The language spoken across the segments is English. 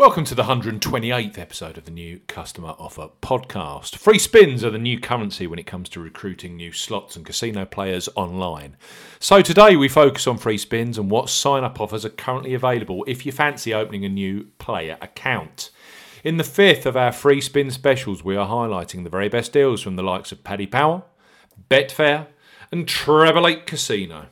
Welcome to the 128th episode of the new Customer Offer Podcast. Free spins are the new currency when it comes to recruiting new slots and casino players online. So today we focus on free spins and what sign up offers are currently available if you fancy opening a new player account. In the fifth of our free spin specials, we are highlighting the very best deals from the likes of Paddy Power, Betfair, and Treble 8 Casino.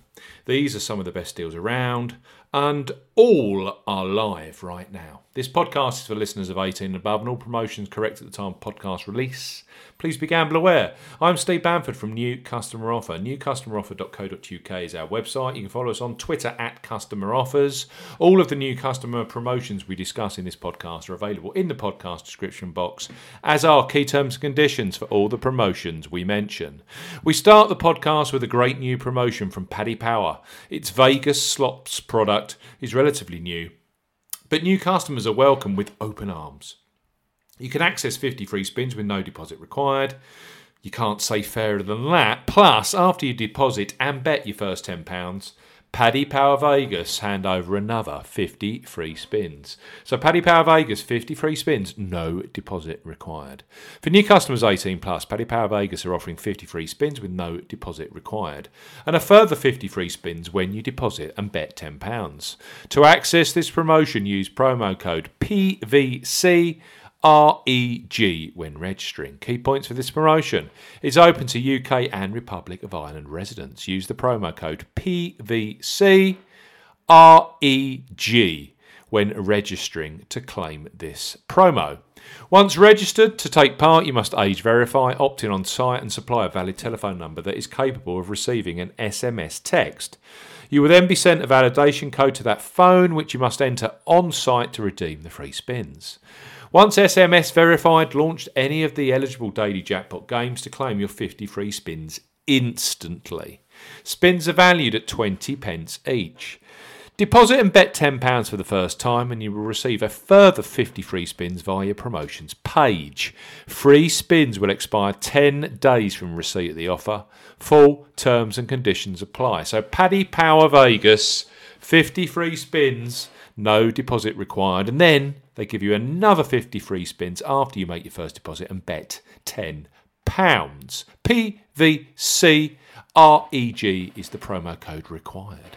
These are some of the best deals around, and all are live right now. This podcast is for listeners of 18 and above, and all promotions correct at the time of podcast release. Please be gamble aware. I'm Steve Bamford from New Customer Offer. NewCustomeroffer.co.uk is our website. You can follow us on Twitter at Customer Offers. All of the new customer promotions we discuss in this podcast are available in the podcast description box, as are key terms and conditions for all the promotions we mention. We start the podcast with a great new promotion from Paddy Power. Its Vegas Slots product is relatively new but new customers are welcome with open arms. You can access 50 free spins with no deposit required. You can't say fairer than that. Plus, after you deposit and bet your first £10, Paddy Power Vegas hand over another 50 free spins. So Paddy Power Vegas 50 free spins, no deposit required. For new customers 18 plus, Paddy Power Vegas are offering 50 free spins with no deposit required, and a further 50 free spins when you deposit and bet £10. To access this promotion, use promo code PVC REG when registering. Key points for this promotion. It's open to UK and Republic of Ireland residents. Use the promo code PVCREG when registering to claim this promo. Once registered to take part, you must age verify, opt in on site, and supply a valid telephone number that is capable of receiving an SMS text. You will then be sent a validation code to that phone, which you must enter on site to redeem the free spins. Once SMS Verified launched any of the eligible daily jackpot games to claim your 50 free spins instantly. Spins are valued at 20 pence each. Deposit and bet £10 for the first time, and you will receive a further 50 free spins via your promotions page. Free spins will expire 10 days from receipt of the offer. Full terms and conditions apply. So, Paddy Power Vegas, 50 free spins, no deposit required. And then they give you another 50 free spins after you make your first deposit and bet £10. PVCREG is the promo code required.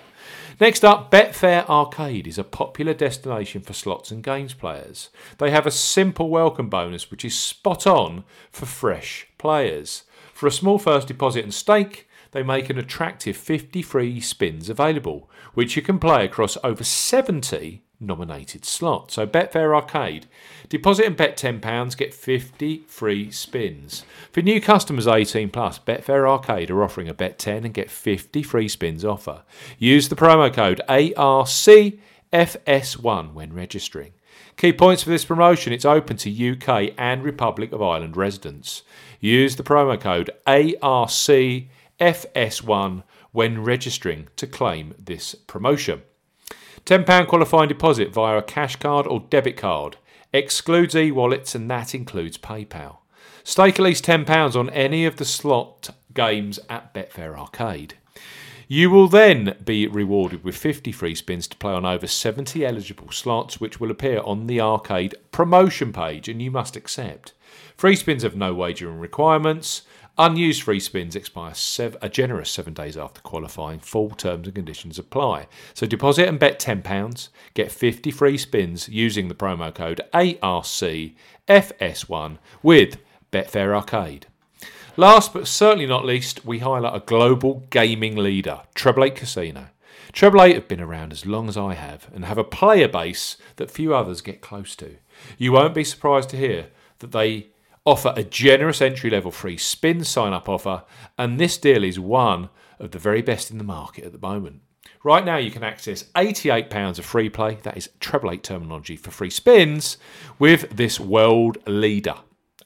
Next up, Betfair Arcade is a popular destination for slots and games players. They have a simple welcome bonus which is spot on for fresh players. For a small first deposit and stake, they make an attractive 50 free spins available, which you can play across over 70 nominated slot. So Betfair Arcade, deposit and bet £10, get 50 free spins. For new customers 18 plus, Betfair Arcade are offering a bet 10 and get 50 free spins offer. Use the promo code ARCFS1 when registering. Key points for this promotion it's open to UK and Republic of Ireland residents. Use the promo code ARCFS1 when registering to claim this promotion. £10 qualifying deposit via a cash card or debit card. Excludes e wallets and that includes PayPal. Stake at least £10 on any of the slot games at Betfair Arcade. You will then be rewarded with 50 free spins to play on over 70 eligible slots, which will appear on the arcade promotion page, and you must accept. Free spins have no wagering requirements. Unused free spins expire a generous seven days after qualifying. Full terms and conditions apply. So deposit and bet £10, get 50 free spins using the promo code ARCFS1 with Betfair Arcade. Last but certainly not least, we highlight a global gaming leader, Treble 8 Casino. Treble 8 have been around as long as I have and have a player base that few others get close to. You won't be surprised to hear that they offer a generous entry level free spin sign up offer, and this deal is one of the very best in the market at the moment. Right now, you can access £88 of free play, that is treble eight terminology for free spins, with this world leader.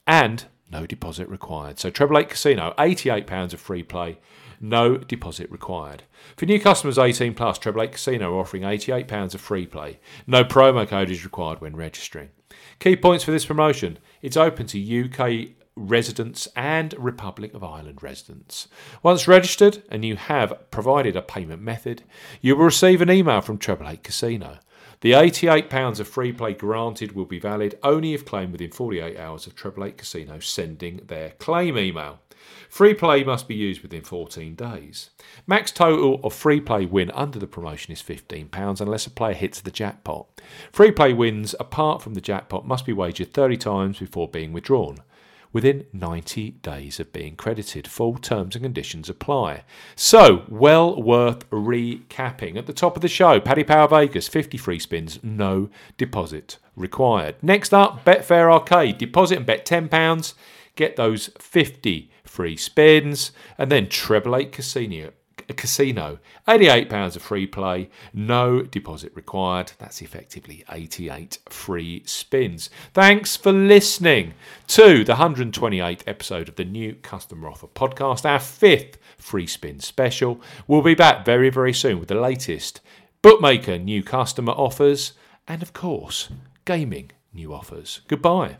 And no deposit required. So treble eight casino, £88 of free play, no deposit required. For new customers 18 plus, Treble 8 Casino are offering £88 of free play. No promo code is required when registering. Key points for this promotion it's open to UK residents and Republic of Ireland residents. Once registered and you have provided a payment method, you will receive an email from Treble 8 Casino. The £88 of free play granted will be valid only if claimed within 48 hours of Treble 8 Casino sending their claim email. Free play must be used within 14 days. Max total of free play win under the promotion is £15 unless a player hits the jackpot. Free play wins apart from the jackpot must be wagered 30 times before being withdrawn within 90 days of being credited. Full terms and conditions apply. So, well worth recapping. At the top of the show, Paddy Power Vegas, 50 free spins, no deposit required. Next up, Betfair Arcade, deposit and bet £10, get those 50 free spins, and then Treble 8 Casino casino. £88 of free play, no deposit required. That's effectively 88 free spins. Thanks for listening to the 128th episode of the new Customer Offer podcast, our fifth free spin special. We'll be back very, very soon with the latest bookmaker new customer offers and, of course, gaming new offers. Goodbye.